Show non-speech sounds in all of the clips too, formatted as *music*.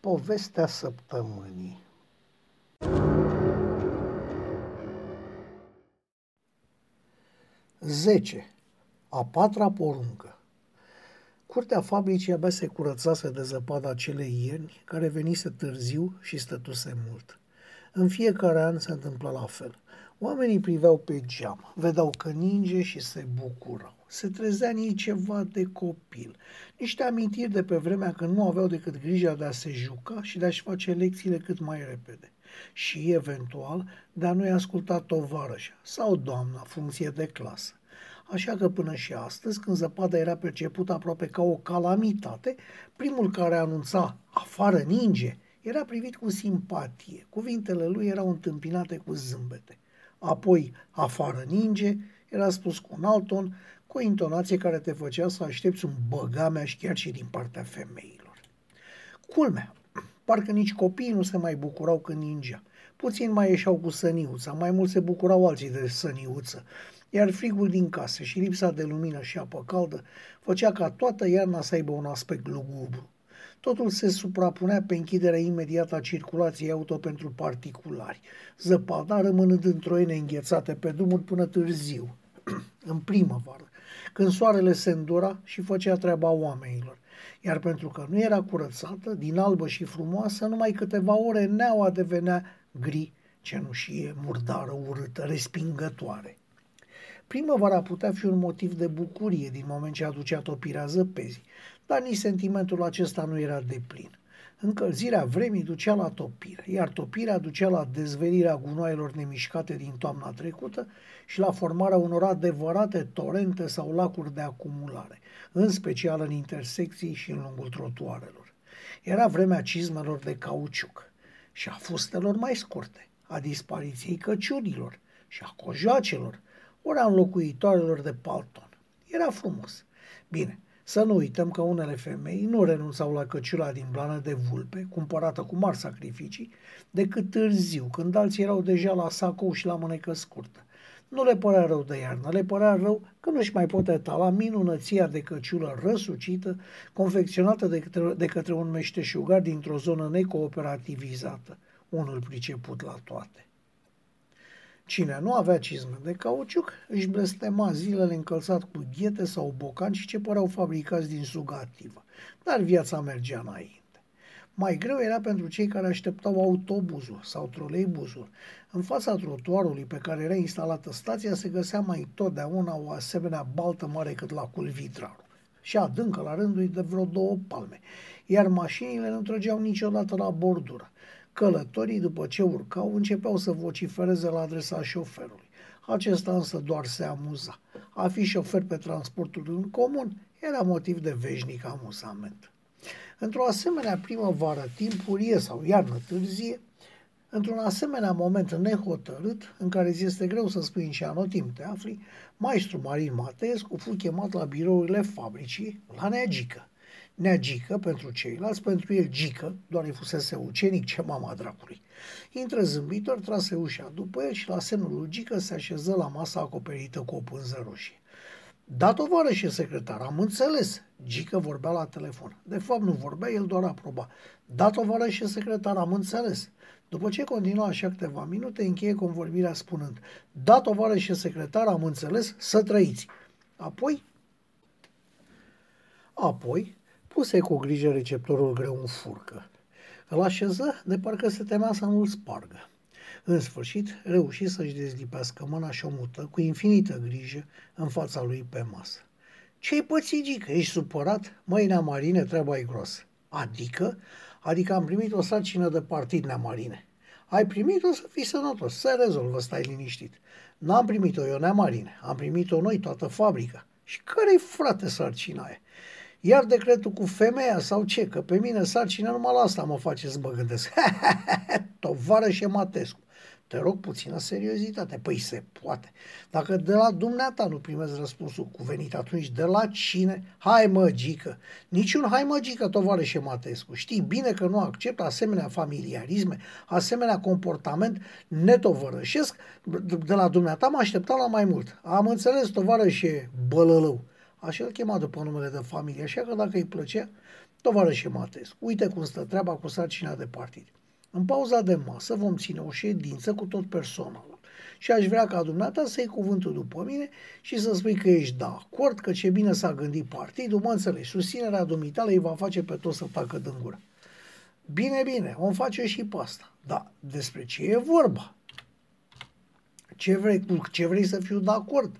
Povestea săptămânii Zece. A patra poruncă Curtea fabricii abia se curățase de zăpada acelei ierni, care venise târziu și stătuse mult. În fiecare an se întâmplă la fel. Oamenii priveau pe geam, vedeau că ninge și se bucurau. Se trezea în ei ceva de copil, niște amintiri de pe vremea când nu aveau decât grija de a se juca și de a-și face lecțiile cât mai repede. Și, eventual, de a nu-i asculta tovarășa sau doamna, funcție de clasă. Așa că până și astăzi, când zăpada era percepută aproape ca o calamitate, primul care anunța afară ninge era privit cu simpatie. Cuvintele lui erau întâmpinate cu zâmbete. Apoi, afară ninge, era spus cu un alt ton, cu o intonație care te făcea să aștepți un băgameaș chiar și din partea femeilor. Culmea, parcă nici copiii nu se mai bucurau când ningea. Puțin mai ieșeau cu săniuța, mai mult se bucurau alții de săniuță, iar frigul din casă și lipsa de lumină și apă caldă făcea ca toată iarna să aibă un aspect lugubru. Totul se suprapunea pe închiderea imediată a circulației auto pentru particulari, zăpada rămânând într-o înghețate pe drumuri până târziu, *clears throat* în primăvară, când soarele se îndura și făcea treaba oamenilor. Iar pentru că nu era curățată, din albă și frumoasă, numai câteva ore neaua devenea gri, cenușie, murdară, urâtă, respingătoare. Primăvara putea fi un motiv de bucurie din moment ce aducea topirea zăpezii, dar nici sentimentul acesta nu era de plin. Încălzirea vremii ducea la topire, iar topirea ducea la dezvelirea gunoaielor nemișcate din toamna trecută și la formarea unor adevărate torente sau lacuri de acumulare, în special în intersecții și în lungul trotuarelor. Era vremea cizmelor de cauciuc și a fustelor mai scurte, a dispariției căciunilor și a cojoacelor, ori a înlocuitoarelor de palton. Era frumos. Bine, să nu uităm că unele femei nu renunțau la căciula din blană de vulpe, cumpărată cu mari sacrificii, decât târziu, când alții erau deja la sacou și la mânecă scurtă. Nu le părea rău de iarnă, le părea rău că nu-și mai pot etala minunăția de căciulă răsucită, confecționată de către, de către un meșteșugar dintr-o zonă necooperativizată, unul priceput la toate. Cine nu avea cizme de cauciuc își blestema zilele încălțat cu ghete sau bocan și ce păreau fabricați din sugativă. Dar viața mergea înainte. Mai greu era pentru cei care așteptau autobuzul sau troleibuzul. În fața trotuarului pe care era instalată stația se găsea mai totdeauna o asemenea baltă mare cât la Vitraru și adâncă la rândul de vreo două palme, iar mașinile nu trăgeau niciodată la bordură. Călătorii, după ce urcau, începeau să vocifereze la adresa șoferului. Acesta însă doar se amuza. A fi șofer pe transportul în comun era motiv de veșnic amuzament. Într-o asemenea primăvară timpurie sau iarnă târzie, într-un asemenea moment nehotărât, în care îți este greu să spui în ce anotimp te afli, maestru Marin Mateescu fu chemat la birourile fabricii la Neagică. Neagică pentru ceilalți, pentru el Gică, doar îi fusese ucenic ce mama dracului. Intră zâmbitor, trase ușa după el și la semnul lui Gică se așeză la masa acoperită cu o pânză roșie. Da, tovarășe secretar, am înțeles. Gică vorbea la telefon. De fapt nu vorbea, el doar aproba. Da, tovarășe secretar, am înțeles. După ce continua așa câteva minute, încheie convorbirea spunând Da, tovarășe secretar, am înțeles, să trăiți. Apoi, apoi, puse cu grijă receptorul greu în furcă. Îl așeză de parcă se temea să nu-l spargă. În sfârșit, reuși să-și dezlipească mâna și o mută cu infinită grijă în fața lui pe masă. Ce-ai pățit, Gică? Ești supărat? Măi, Marine, treaba e groasă. Adică? Adică am primit o sarcină de partid, Marine. Ai primit-o să fii sănătos, să rezolvă, stai liniștit. N-am primit-o eu, Marine. am primit-o noi, toată fabrica. Și care-i, frate, sarcina aia? Iar decretul cu femeia sau ce? Că pe mine sarcina numai la asta mă face să mă gândesc. *laughs* Tovarăș și Matescu. Te rog puțină seriozitate. Păi se poate. Dacă de la dumneata nu primezi răspunsul cuvenit, atunci de la cine? Hai mă, gică. Niciun hai mă, gică, tovarășe Matescu. Știi bine că nu accept asemenea familiarisme, asemenea comportament netovărășesc. De la dumneata mă aștepta la mai mult. Am înțeles, tovarășe bălălău. Așa îl chema după numele de familie, așa că dacă îi plăcea, Tovarășe Matescu, uite cum stă treaba cu sarcina de partid. În pauza de masă vom ține o ședință cu tot personalul și aș vrea ca dumneata să iei cuvântul după mine și să spui că ești de acord, că ce bine s-a gândit partidul, mă înțelegi, susținerea dumitale îi va face pe toți să tacă din gură. Bine, bine, vom face și pe asta. Dar despre ce e vorba? Ce vrei, cu ce vrei să fiu de acord?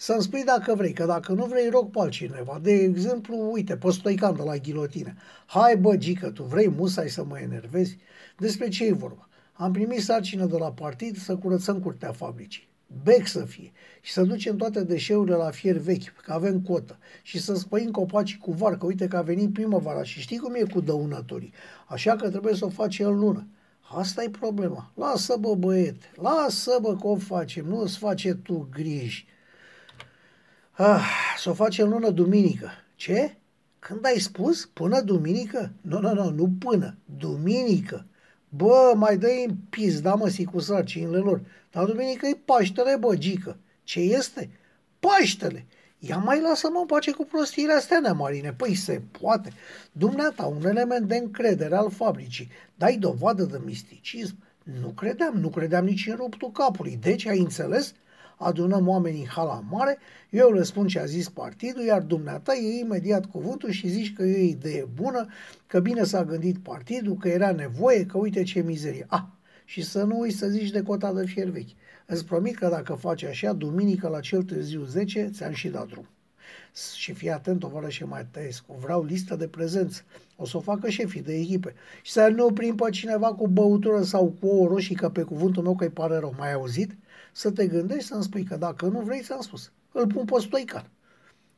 Să-mi spui dacă vrei, că dacă nu vrei, rog pe altcineva. De exemplu, uite, pe Stoican de la ghilotine. Hai bă, gică, tu vrei musai să mă enervezi? Despre ce e vorba? Am primit sarcină de la partid să curățăm curtea fabricii. Bec să fie. Și să ducem toate deșeurile la fier vechi, că avem cotă. Și să spăim copacii cu var, că uite că a venit primăvara și știi cum e cu dăunătorii. Așa că trebuie să o faci în lună. Asta e problema. Lasă bă băiete, lasă bă că o facem, nu îți face tu griji. Ah, să o facem lună duminică. Ce? Când ai spus? Până duminică? Nu, nu, nu, nu până. Duminică. Bă, mai dă-i în pis, da mă, cu sarcinile lor. Dar duminică e Paștele, bă, gică. Ce este? Paștele. Ia mai lasă-mă în pace cu prostiile astea, neamarine. Păi se poate. Dumneata, un element de încredere al fabricii. Dai dovadă de misticism. Nu credeam, nu credeam nici în ruptul capului. Deci, ai înțeles? Adunăm oamenii în hala mare, eu le spun ce a zis partidul, iar dumneata e imediat cuvântul și zici că e o idee bună, că bine s-a gândit partidul, că era nevoie, că uite ce mizerie. Ah, și să nu uiți să zici de cota de fier vechi. Îți promit că dacă faci așa, duminică la cel târziu 10, ți-am și dat drum. Și fii atent, și mai Tăiescu, vreau listă de prezență. O să o facă șefii de echipe. Și să nu oprim pe cineva cu băutură sau cu o roșii, că pe cuvântul meu că îi pare rău. Mai auzit? Să te gândești să-mi spui că dacă nu vrei, ți-am spus. Îl pun pe stoican.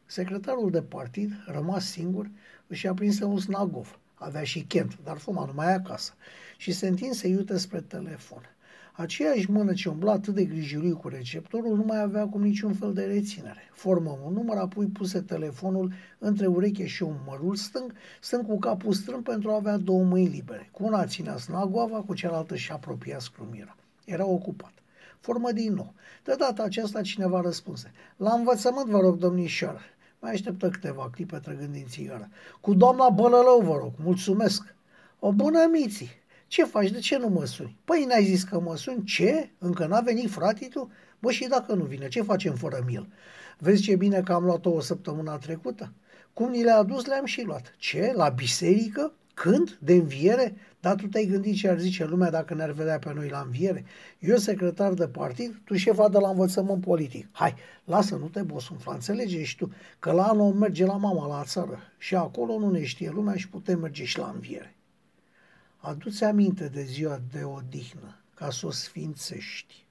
Secretarul de partid, rămas singur, își aprinse un snagov. Avea și Kent, dar fuma numai acasă. Și se întinse iute spre telefon. Aceeași mână ce umbla atât de grijuliu cu receptorul nu mai avea cum niciun fel de reținere. Formă un număr, apoi puse telefonul între ureche și umărul stâng, stând cu capul strâmb pentru a avea două mâini libere. Cu una ținea snagoava, cu cealaltă și apropia scrumira. Era ocupat. Formă din nou. De data aceasta cineva răspunse. La învățământ, vă rog, domnișoară. Mai așteptă câteva clipe trăgând din țigară. Cu doamna Bălălău, vă rog, mulțumesc. O bună miții. Ce faci? De ce nu mă suni? Păi n-ai zis că mă suni? Ce? Încă n-a venit fratitul? Bă, și dacă nu vine, ce facem fără miel? Vezi ce bine că am luat-o o săptămână trecută? Cum ni le-a adus, le-am și luat. Ce? La biserică? Când? De înviere? Dar tu te-ai gândit ce ar zice lumea dacă ne-ar vedea pe noi la înviere? Eu secretar de partid, tu șefa de la învățământ politic. Hai, lasă, nu te bosunfla, înțelege și tu că la anul merge la mama la țară și acolo nu ne știe lumea și putem merge și la înviere. Adu-ți aminte de ziua de odihnă ca să o sfințești.